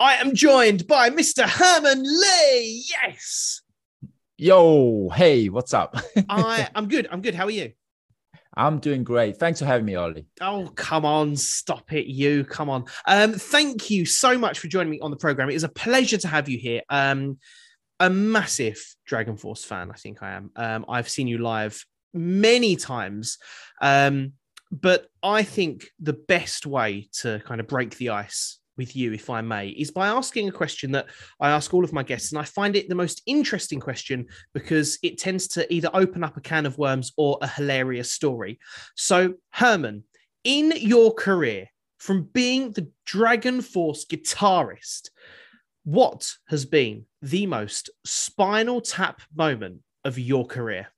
I am joined by Mr. Herman Li. Yes. Yo, hey, what's up? I I'm good. I'm good. How are you? I'm doing great. Thanks for having me, Ollie. Oh, come on, stop it, you. Come on. Um, thank you so much for joining me on the program. It is a pleasure to have you here. Um, a massive Dragon Force fan, I think I am. Um, I've seen you live many times. Um, but I think the best way to kind of break the ice with you, if I may, is by asking a question that I ask all of my guests. And I find it the most interesting question because it tends to either open up a can of worms or a hilarious story. So, Herman, in your career, from being the Dragon Force guitarist, what has been the most spinal tap moment of your career?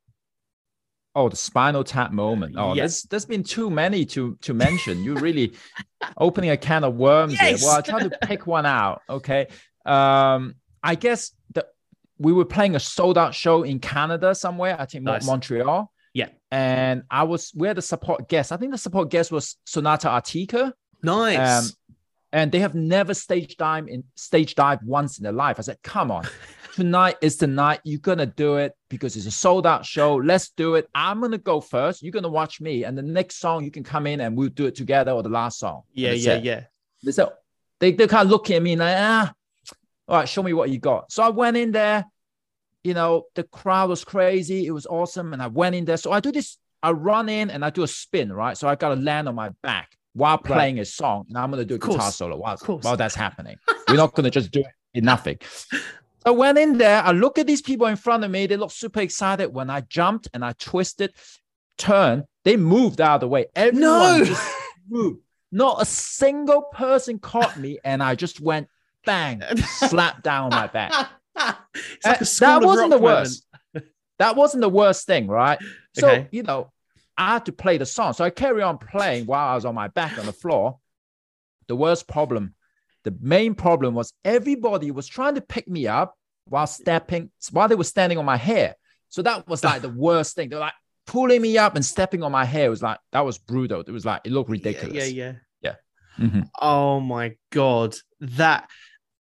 Oh, the spinal tap moment. Oh, yes. there's there's been too many to to mention. You really opening a can of worms yes. Well, I'll try to pick one out. Okay. Um, I guess the we were playing a sold out show in Canada somewhere. I think nice. Montreal. Yeah. And I was we had a support guest. I think the support guest was Sonata Arctica. Nice. Um, and they have never stage dive in stage dive once in their life. I said, come on, tonight is the night you're gonna do it because it's a sold out show. Let's do it. I'm gonna go first. You're gonna watch me, and the next song you can come in and we'll do it together, or the last song. Yeah, yeah, it. yeah. They said they they kind of looking at me like ah, all right, show me what you got. So I went in there. You know, the crowd was crazy. It was awesome, and I went in there. So I do this. I run in and I do a spin, right? So I got to land on my back while playing right. a song, and I'm gonna do a guitar solo while, while that's happening. We're not gonna just do it nothing. I went in there. I look at these people in front of me. They look super excited. When I jumped and I twisted, turned, they moved out of the way. Everyone no. just moved. Not a single person caught me, and I just went bang, slapped down my back. like eh, that wasn't the worst. that wasn't the worst thing, right? So okay. you know, I had to play the song. So I carry on playing while I was on my back on the floor. The worst problem the main problem was everybody was trying to pick me up while stepping, while they were standing on my hair. So that was like the worst thing. They're like pulling me up and stepping on my hair. It was like that was brutal. It was like it looked ridiculous. Yeah, yeah, yeah. yeah. Mm-hmm. Oh my god, that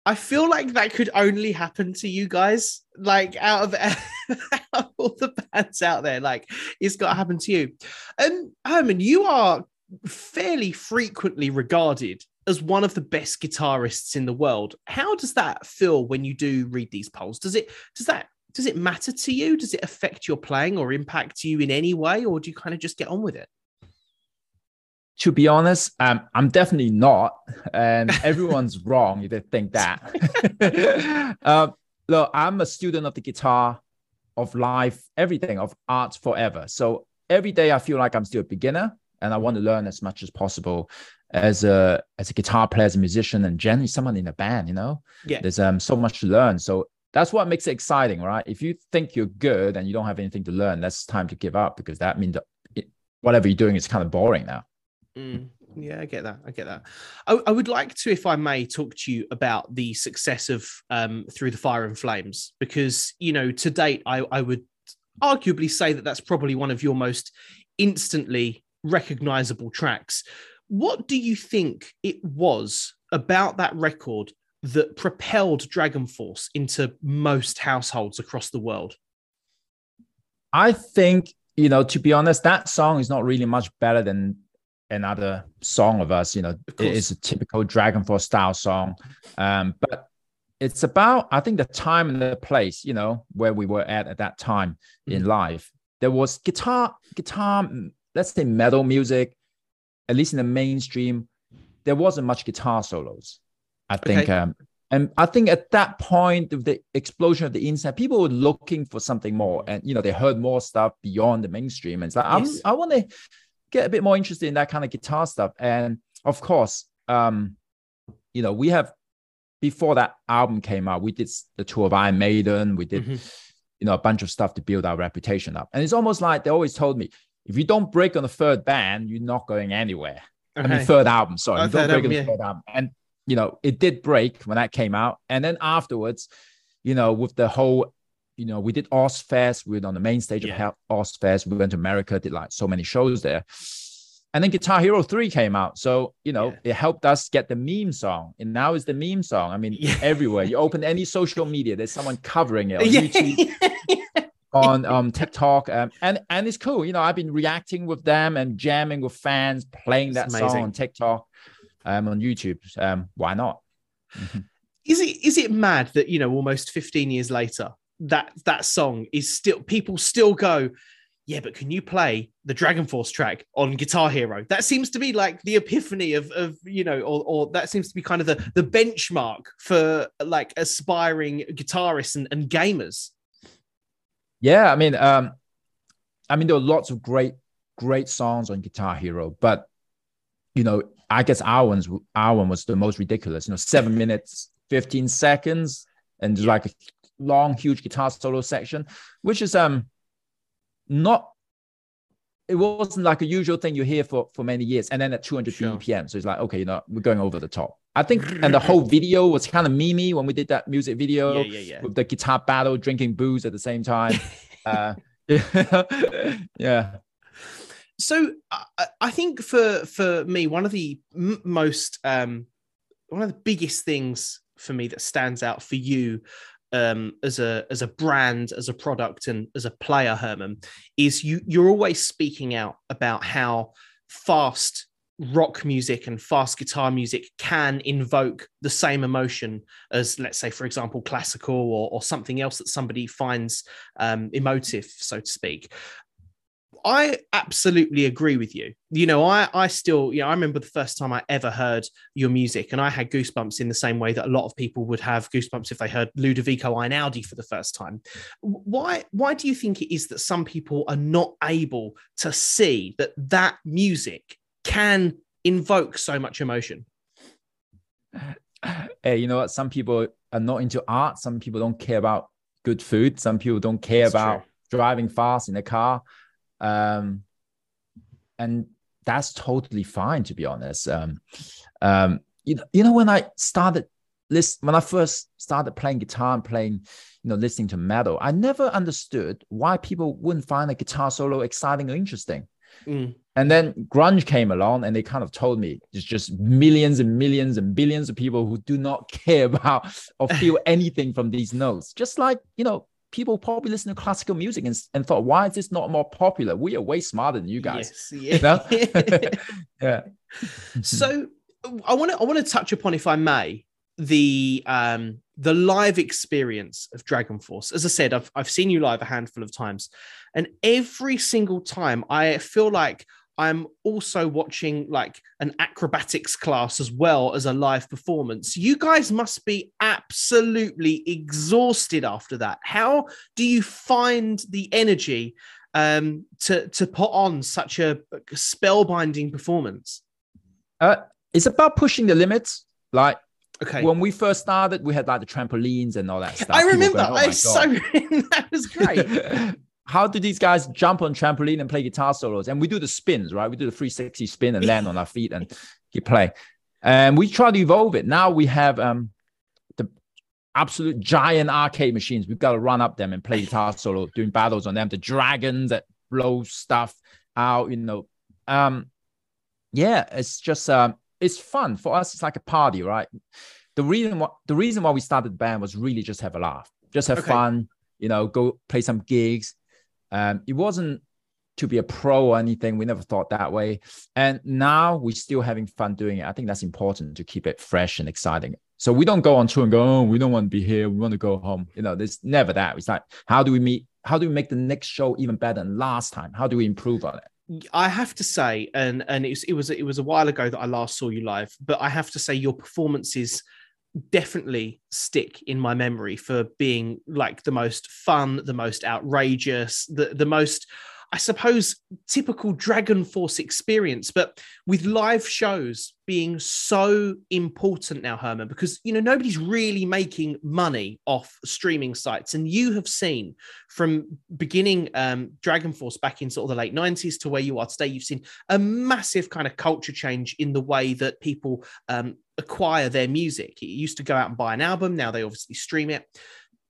I feel like that could only happen to you guys. Like out of, out of all the bands out there, like it's got to happen to you. And Herman, you are fairly frequently regarded as one of the best guitarists in the world. How does that feel when you do read these polls? Does it does that does it matter to you? Does it affect your playing or impact you in any way, or do you kind of just get on with it? To be honest, um, I'm definitely not, and everyone's wrong if they think that. uh, look, I'm a student of the guitar, of life, everything, of art forever. So every day I feel like I'm still a beginner, and I want to learn as much as possible as a as a guitar player, as a musician, and generally someone in a band. You know, yeah, there's um so much to learn. So that's what makes it exciting, right? If you think you're good and you don't have anything to learn, that's time to give up because that means that it, whatever you're doing is kind of boring now. Mm, yeah, I get that. I get that. I, I, would like to, if I may, talk to you about the success of um, Through the Fire and Flames because you know to date, I, I would arguably say that that's probably one of your most instantly recognizable tracks. What do you think it was about that record that propelled Dragon Force into most households across the world? I think, you know, to be honest, that song is not really much better than another song of us. You know, it is a typical Dragon Force style song. Um, but it's about, I think, the time and the place, you know, where we were at at that time mm-hmm. in life. There was guitar, guitar let's say metal music, at least in the mainstream, there wasn't much guitar solos. I think, okay. um, and I think at that point of the explosion of the internet, people were looking for something more, and you know they heard more stuff beyond the mainstream. And it's like yes. i want to get a bit more interested in that kind of guitar stuff. And of course, um, you know, we have before that album came out, we did the tour of Iron Maiden, we did. Mm-hmm. You know, a bunch of stuff to build our reputation up. And it's almost like they always told me, if you don't break on the third band, you're not going anywhere. Okay. I mean, third album, sorry. Oh, you don't break album, on the yeah. third album. And, you know, it did break when that came out. And then afterwards, you know, with the whole, you know, we did Ozzfest. We were on the main stage yeah. of Ozzfest. We went to America, did like so many shows there. and then Guitar Hero 3 came out. So, you know, yeah. it helped us get the meme song. And now it's the meme song. I mean, everywhere. You open any social media, there's someone covering it on yeah. YouTube, on um, TikTok. Um, and, and it's cool. You know, I've been reacting with them and jamming with fans, playing that song on TikTok, um, on YouTube. Um, why not? is it is it mad that, you know, almost 15 years later, that that song is still people still go yeah, but can you play the Dragon Force track on Guitar Hero? That seems to be like the epiphany of, of you know, or, or that seems to be kind of the, the benchmark for like aspiring guitarists and, and gamers. Yeah, I mean, um, I mean, there are lots of great, great songs on Guitar Hero, but you know, I guess our one's our one was the most ridiculous. You know, seven minutes, fifteen seconds, and like a long, huge guitar solo section, which is um not it wasn't like a usual thing you hear for for many years and then at 200 sure. bpm so it's like okay you know we're going over the top i think and the whole video was kind of mimi when we did that music video yeah, yeah, yeah. with the guitar battle drinking booze at the same time uh, yeah so I, I think for for me one of the m- most um one of the biggest things for me that stands out for you um, as a as a brand, as a product, and as a player, Herman, is you you're always speaking out about how fast rock music and fast guitar music can invoke the same emotion as let's say for example classical or, or something else that somebody finds um, emotive so to speak I absolutely agree with you. You know, I I still, you know, I remember the first time I ever heard your music, and I had goosebumps in the same way that a lot of people would have goosebumps if they heard Ludovico Einaudi for the first time. Why why do you think it is that some people are not able to see that that music can invoke so much emotion? Hey, you know what? Some people are not into art. Some people don't care about good food. Some people don't care That's about true. driving fast in a car um, and that's totally fine to be honest. Um, um, you know, you know when I started list when I first started playing guitar and playing, you know, listening to metal, I never understood why people wouldn't find a guitar solo exciting or interesting. Mm. And then grunge came along and they kind of told me there's just millions and millions and billions of people who do not care about or feel anything from these notes. Just like, you know, people probably listen to classical music and, and thought, why is this not more popular? We are way smarter than you guys. Yes, yeah. You know? yeah. So I want to I want to touch upon, if I may, the um the live experience of Dragon Force. As I said, I've I've seen you live a handful of times, and every single time I feel like I'm also watching like an acrobatics class as well as a live performance. You guys must be absolutely exhausted after that. How do you find the energy um, to to put on such a spellbinding performance? Uh, it's about pushing the limits. Like Okay. When we first started, we had like the trampolines and all that stuff. I remember. Going, oh I so that was great. how do these guys jump on trampoline and play guitar solos? And we do the spins, right? We do the 360 spin and land on our feet and keep playing. And we try to evolve it. Now we have um, the absolute giant arcade machines. We've got to run up them and play guitar solo, doing battles on them. The dragons that blow stuff out, you know. Um, yeah, it's just um, it's fun for us. It's like a party, right? The reason why the reason why we started the band was really just have a laugh, just have okay. fun. You know, go play some gigs, um, it wasn't to be a pro or anything. We never thought that way. And now we're still having fun doing it. I think that's important to keep it fresh and exciting. So we don't go on tour and go, oh, we don't want to be here. We want to go home. You know, there's never that. It's like, how do we meet? How do we make the next show even better than last time? How do we improve on it? I have to say, and and it was, it was it was a while ago that I last saw you live, but I have to say your performances definitely stick in my memory for being like the most fun, the most outrageous, the, the most, I suppose, typical Dragon Force experience. But with live shows being so important now, Herman, because you know nobody's really making money off streaming sites, and you have seen from beginning um, Dragon Force back in sort of the late '90s to where you are today, you've seen a massive kind of culture change in the way that people um, acquire their music. It used to go out and buy an album. Now they obviously stream it.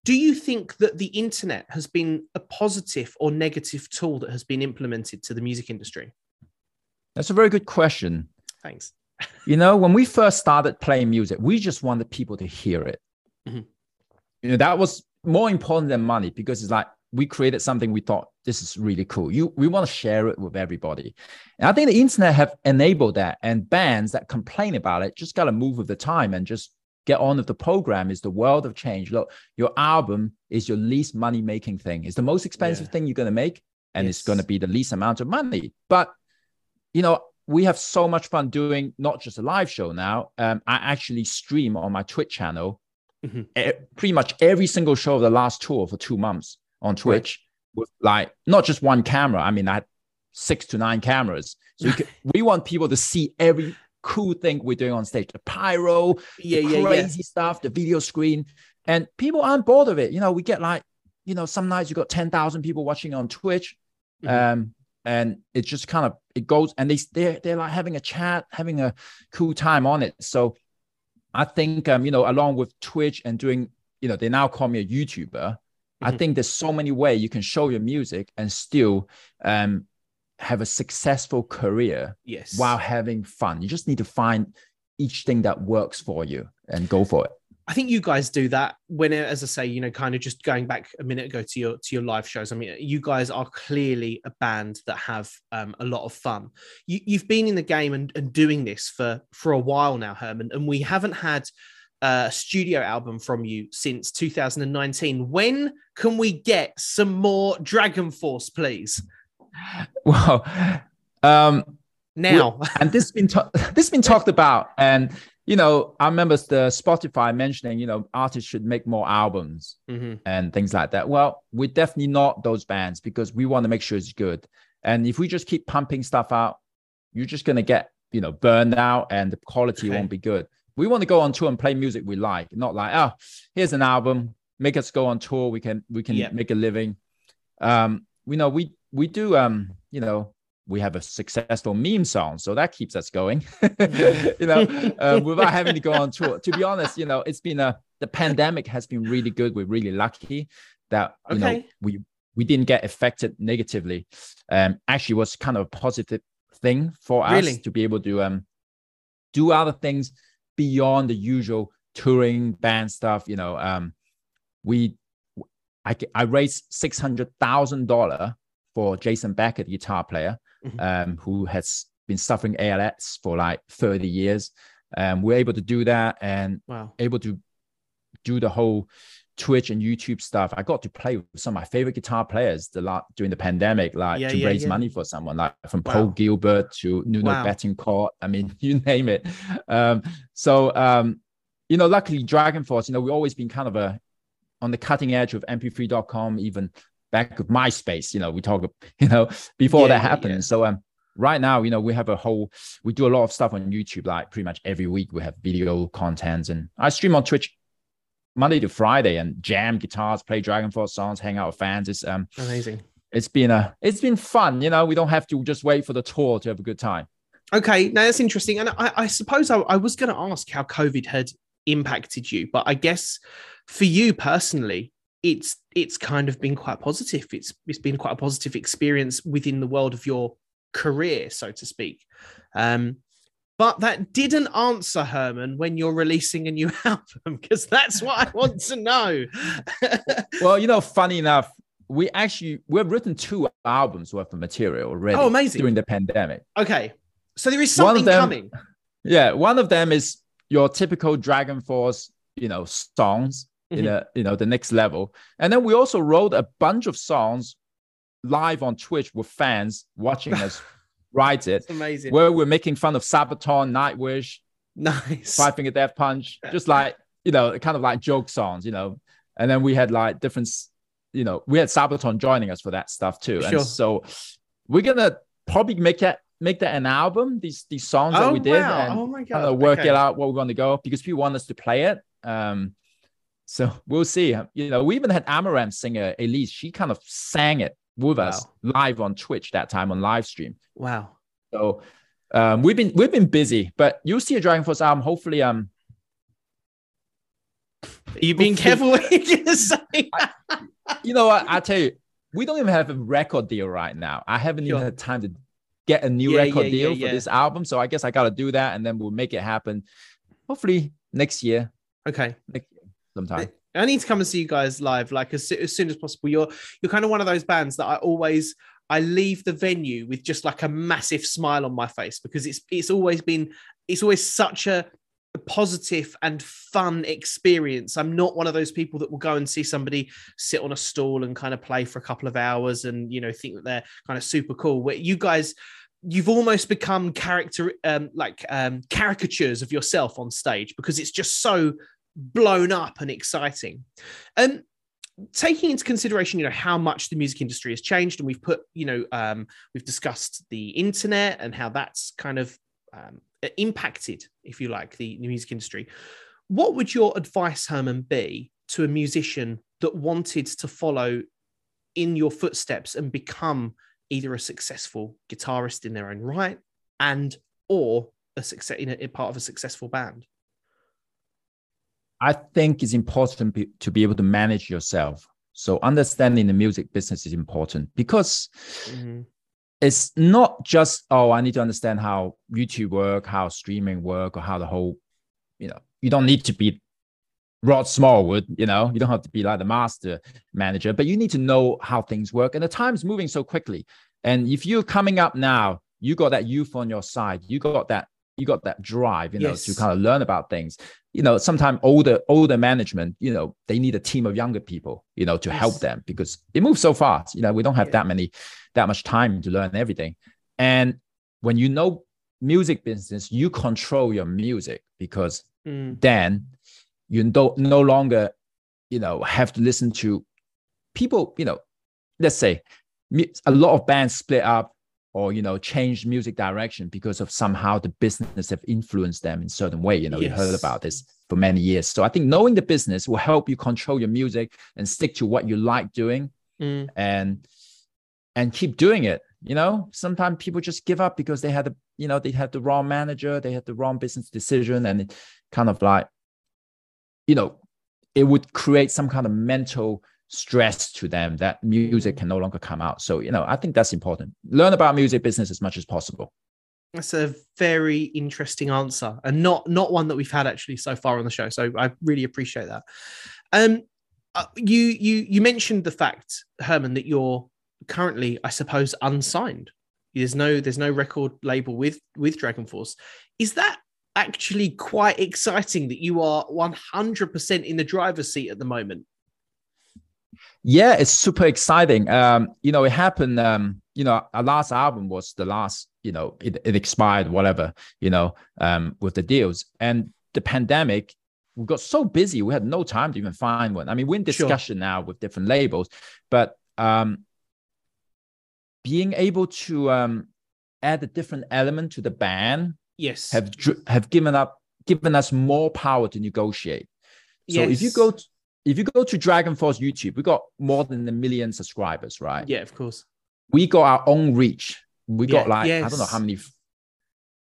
Do you think that the internet has been a positive or negative tool that has been implemented to the music industry? That's a very good question. Thanks. you know, when we first started playing music, we just wanted people to hear it. Mm-hmm. You know, that was more important than money because it's like we created something we thought this is really cool. You we want to share it with everybody. And I think the internet have enabled that and bands that complain about it just got to move with the time and just get on with the program is the world of change. Look, your album is your least money making thing. It's the most expensive yeah. thing you're going to make and yes. it's going to be the least amount of money. But you know, we have so much fun doing not just a live show now. Um, I actually stream on my Twitch channel mm-hmm. pretty much every single show of the last tour for two months on Twitch right. with like not just one camera. I mean, I had six to nine cameras. So can, we want people to see every cool thing we're doing on stage, the pyro, yeah, the yeah, crazy yeah. stuff, the video screen, and people aren't bored of it. You know, we get like, you know, some nights you got ten thousand people watching on Twitch, mm-hmm. um, and it just kind of it goes, and they they're, they're like having a chat, having a cool time on it. So, I think um, you know, along with Twitch and doing, you know, they now call me a YouTuber. Mm-hmm. I think there's so many ways you can show your music and still um, have a successful career yes while having fun you just need to find each thing that works for you and go for it I think you guys do that when, as I say, you know, kind of just going back a minute ago to your to your live shows. I mean, you guys are clearly a band that have um, a lot of fun. You, have been in the game and, and doing this for for a while now, Herman, and we haven't had a studio album from you since 2019. When can we get some more Dragon Force, please? Well, um, now and this been ta- this been talked about, and you know, I remember the Spotify mentioning, you know, artists should make more albums mm-hmm. and things like that. Well, we're definitely not those bands because we want to make sure it's good. And if we just keep pumping stuff out, you're just gonna get, you know, burned out and the quality okay. won't be good. We want to go on tour and play music we like, not like, oh, here's an album, make us go on tour. We can we can yep. make a living. Um, we know we we do um you know we have a successful meme song so that keeps us going you know uh, without having to go on tour to be honest you know it's been a the pandemic has been really good we're really lucky that you okay. know we we didn't get affected negatively um actually was kind of a positive thing for us really? to be able to um do other things beyond the usual touring band stuff you know um we I, I raised six hundred thousand dollar for Jason Becker, the guitar player, mm-hmm. um, who has been suffering ALS for like 30 years. Um, we're able to do that and wow. able to do the whole Twitch and YouTube stuff. I got to play with some of my favorite guitar players the lot during the pandemic, like yeah, to yeah, raise yeah. money for someone, like from wow. Paul Gilbert to Nuno wow. Bettencourt. I mean, you name it. Um, so um, you know, luckily Dragon Force, you know, we've always been kind of a on the cutting edge of mp3.com, even back of MySpace. You know, we talk, you know, before yeah, that happened. Yeah. So um, right now, you know, we have a whole, we do a lot of stuff on YouTube. Like pretty much every week, we have video content, and I stream on Twitch Monday to Friday and jam guitars, play Dragon Force songs, hang out with fans. It's um amazing. It's been a, it's been fun. You know, we don't have to just wait for the tour to have a good time. Okay, now that's interesting, and I, I suppose I, I was going to ask how COVID had impacted you, but I guess for you personally, it's it's kind of been quite positive. It's it's been quite a positive experience within the world of your career, so to speak. Um, but that didn't answer Herman when you're releasing a new album because that's what I want to know. well, you know, funny enough, we actually we've written two albums worth of material already. Oh, amazing! During the pandemic. Okay, so there is something them, coming. Yeah, one of them is your typical Dragon Force, you know, songs in a you know the next level. And then we also wrote a bunch of songs live on Twitch with fans watching us write it. amazing. Where we're making fun of Sabaton, Nightwish, nice, Five Finger Death Punch, just like you know, kind of like joke songs, you know. And then we had like different, you know, we had Sabaton joining us for that stuff too. Sure. And so we're gonna probably make that make that an album. These these songs oh, that we did, wow. and oh my God. kind of work okay. it out where we're to go because people want us to play it. Um, so we'll see. You know, we even had Amaranthe singer Elize. She kind of sang it with wow. us live on Twitch that time on live stream. Wow. So um, we've been we've been busy, but you'll see a Dragon Force album. Hopefully, um, you being careful what you're saying. you know what? I tell you, we don't even have a record deal right now. I haven't sure. even had time to get a new Yeah, record yeah, deal yeah, for this album. So I guess I got to do that, and then we'll make it happen. Hopefully next year, Okay. Sometime. I need to come and see you guys live, like as, as soon as possible. You're you're kind of one of those bands that I always I leave the venue with just like a massive smile on my face because it's it's always been it's always such a, positive and fun experience. I'm not one of those people that will go and see somebody sit on a stool and kind of play for a couple of hours and you know think that they're kind of super cool. Where you guys you've almost become character um like um caricatures of yourself on stage because it's just so blown up and exciting. Um, taking into consideration, you know, how much the music industry has changed, and we've put, you know, um, we've discussed the internet and how that's kind of um, impacted, if you like, the, the music industry. What would your advice, Herman, be to a musician that wanted to follow in your footsteps and become either a successful guitarist in their own right and or a success in a, a part of a successful band? I think it's important to be able to manage yourself. So understanding the music business is important because Mhm. it's not just oh I need to understand how YouTube work, how streaming work, or how the whole, you know, you don't need to be Rod Smallwood, you know, you don't have to be like the master manager, but you need to know how things work. And the time's moving so quickly. And if you're coming up now, you got that youth on your side, you got that you got that drive, you know, to kind of learn about things. You know, sometimes older older management, you know, they need a team of younger people, you know, to help them because it moves so fast. You know, we don't have Yeah. that many that much time to learn everything. And when you know music business, you control your music because Mm. then you don't no longer you know have to listen to people you know let's say a lot of bands split up or you know change music direction because of somehow the business have influenced them in certain way you know you heard about this for many years. So i think knowing the business will help you control your music and stick to what you like doing Mm. and and keep doing it you know? Sometimes people just give up because they had the you know they had the wrong manager they had the wrong business decision and it kind of like you know it would create some kind of mental stress to them that music Mhm. can no longer come out so you know i think that's important learn about music business as much as possible That's a very interesting answer, and not not one that we've had actually so far on the show. So I really appreciate that. Um, uh, you you you mentioned the fact, Herman, that you're currently, I suppose, unsigned. There's no there's no record label with with Dragon Force. Is that actually quite exciting that you are 100% in the driver's seat at the moment? Yeah it's super exciting. Um you know it happened um you know our last album was the last you know it, it expired whatever you know um with the deals. And the pandemic we got so busy we had no time to even find one. I mean we're in Sure. discussion now with different labels but um being able to um add a different element to the band Yes. have have given up given us more power to negotiate. So if you go to, if you go to Dragon Force YouTube, we got more than a million subscribers, right? yeah, of course. We got our own reach. We got Yeah, like I don't know how many.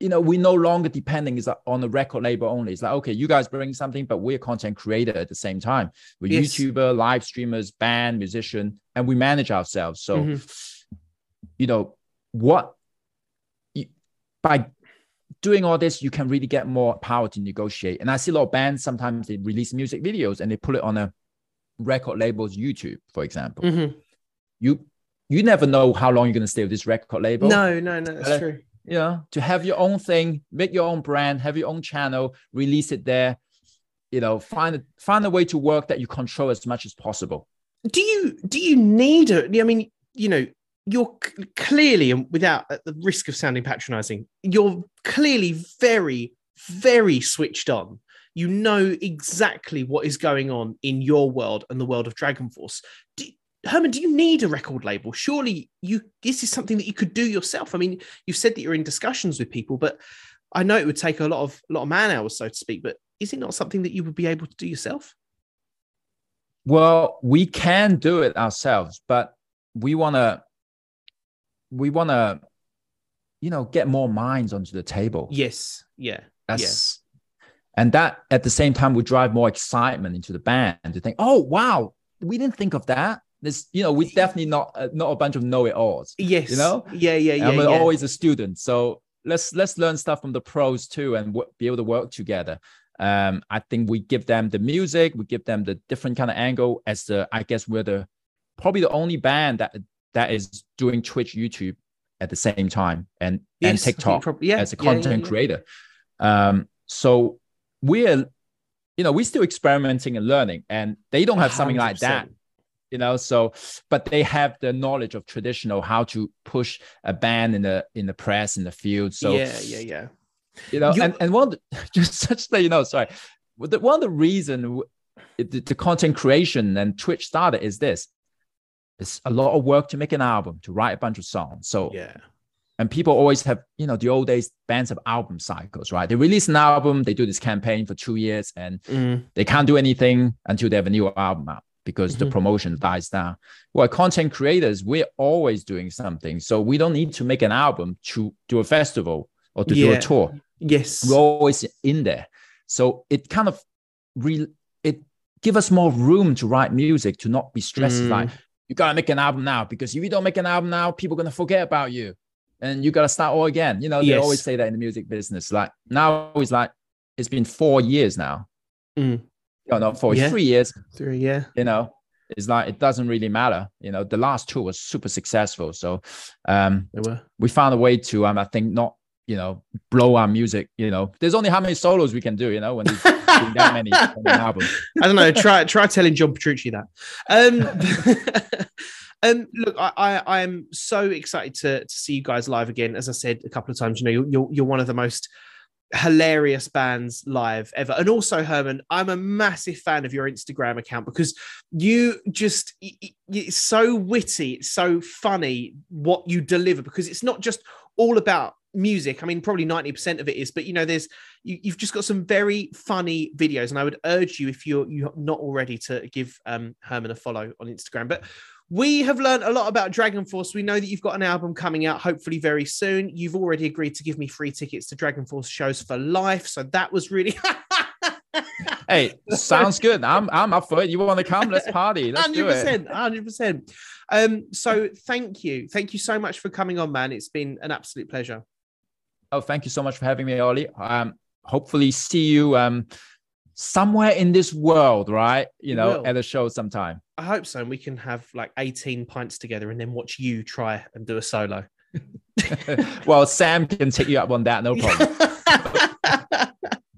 You know, we're no longer depending is on the record label only. It's like okay, you guys bring something, but we're content creator at the same time. We're Yes. YouTuber, live streamers, band, musician, and we manage ourselves. So, Mhm. you know, what by doing all this, you can really get more power to negotiate. And I see a lot of bands sometimes they release music videos and they put it on a record label's YouTube, for example. Mhm. You you never know how long you're gonna stay with this record label. No, no, no, that's Uh, true. Yeah, to have your own thing, make your own brand, have your own channel, release it there. You know, find a find a way to work that you control as much as possible. do you do you need it? I mean you know you're clearly and without at the risk of sounding patronizing you're clearly very very switched on. You know exactly what is going on in your world and the world of dragon force. Do, herman do you need a record label? Surely you this is something that you could do yourself. I mean you've said that you're in discussions with people but i know it would take a lot of a lot of man hours so to speak but is it not something that you would be able to do yourself? Well, we can do it ourselves, but we wanna we wanna, you know, get more minds onto the table. yes yeah That's and that at the same time would drive more excitement into the band to think, oh wow, we didn't think of that. this, you know, we definitely not uh, not a bunch of know-it-alls. Yes. You know? Yeah, yeah, yeah. We're yeah. always a student. So let's let's learn stuff from the pros too and w- be able to work together. Um, I think we give them the music, we give them the different kind of angle as the I guess we're the probably the only band that that is doing Twitch, YouTube at the same time and Yes, and TikTok prob- yeah, as a yeah, yeah, content yeah. creator. Um, so we're you know we're still experimenting and learning, and they don't have something like that you know so but they have the knowledge of traditional how to push a band in the in the press in the field so yeah, yeah, yeah. you know You- and, and one the, just such that you know sorry the, one of the reason the, the content creation and twitch started is this it's a lot of work to make an album to write a bunch of songs so Yeah. and people always have you know the old days bands have album cycles right they release an album they do this campaign for two years and Mm, they can't do anything until they have a new album out because the Mhm. promotion dies down. Well, content creators, we're always doing something. So we don't need to make an album to do a festival or to do a tour. yes. We're always in there. So it kind of re- it give us more room to write music, to not be stressed. Mm. Like you gotta make an album now because if you don't make an album now, people are gonna forget about you. And you gotta start all again. You know, they Yes. always say that in the music business. Like now it's like it's been four years now. Mm. No, no, for Yeah. three years Three, yeah. you know it's like it doesn't really matter you know the last two was super successful so um They were. we found a way to um i think not you know blow our music you know there's only how many solos we can do you know when that many I don't know. Try try telling John Petrucci that. Um, um, look, I, I I'm so excited to to see you guys live again. As I said a couple of times, you know, you're you're, you're one of the most hilarious bands live ever. And also, Herman, I'm a massive fan of your Instagram account because you just it's so witty, it's so funny what you deliver because it's not just all about music. I mean, probably 90% of it is, but you know, there's you, you've just got some very funny videos. And I would urge you, if you're you're not already, to give um Herman a follow on Instagram. But we have learned a lot about Dragon Force. We know that you've got an album coming out, hopefully very soon. You've already agreed to give me free tickets to Dragon Force shows for life. So that was really hey sounds good i'm i'm up for it you want to come let's party let's do it 100%, 100%. Um, so thank you. Thank you so much for coming on, man. It's been an absolute pleasure. oh thank you so much for having me ollie um hopefully see you um somewhere in this world right you know will. at a show sometime I hope so. And we can have like 18 pints together and then watch you try and do a solo. well sam can take you up on that no problem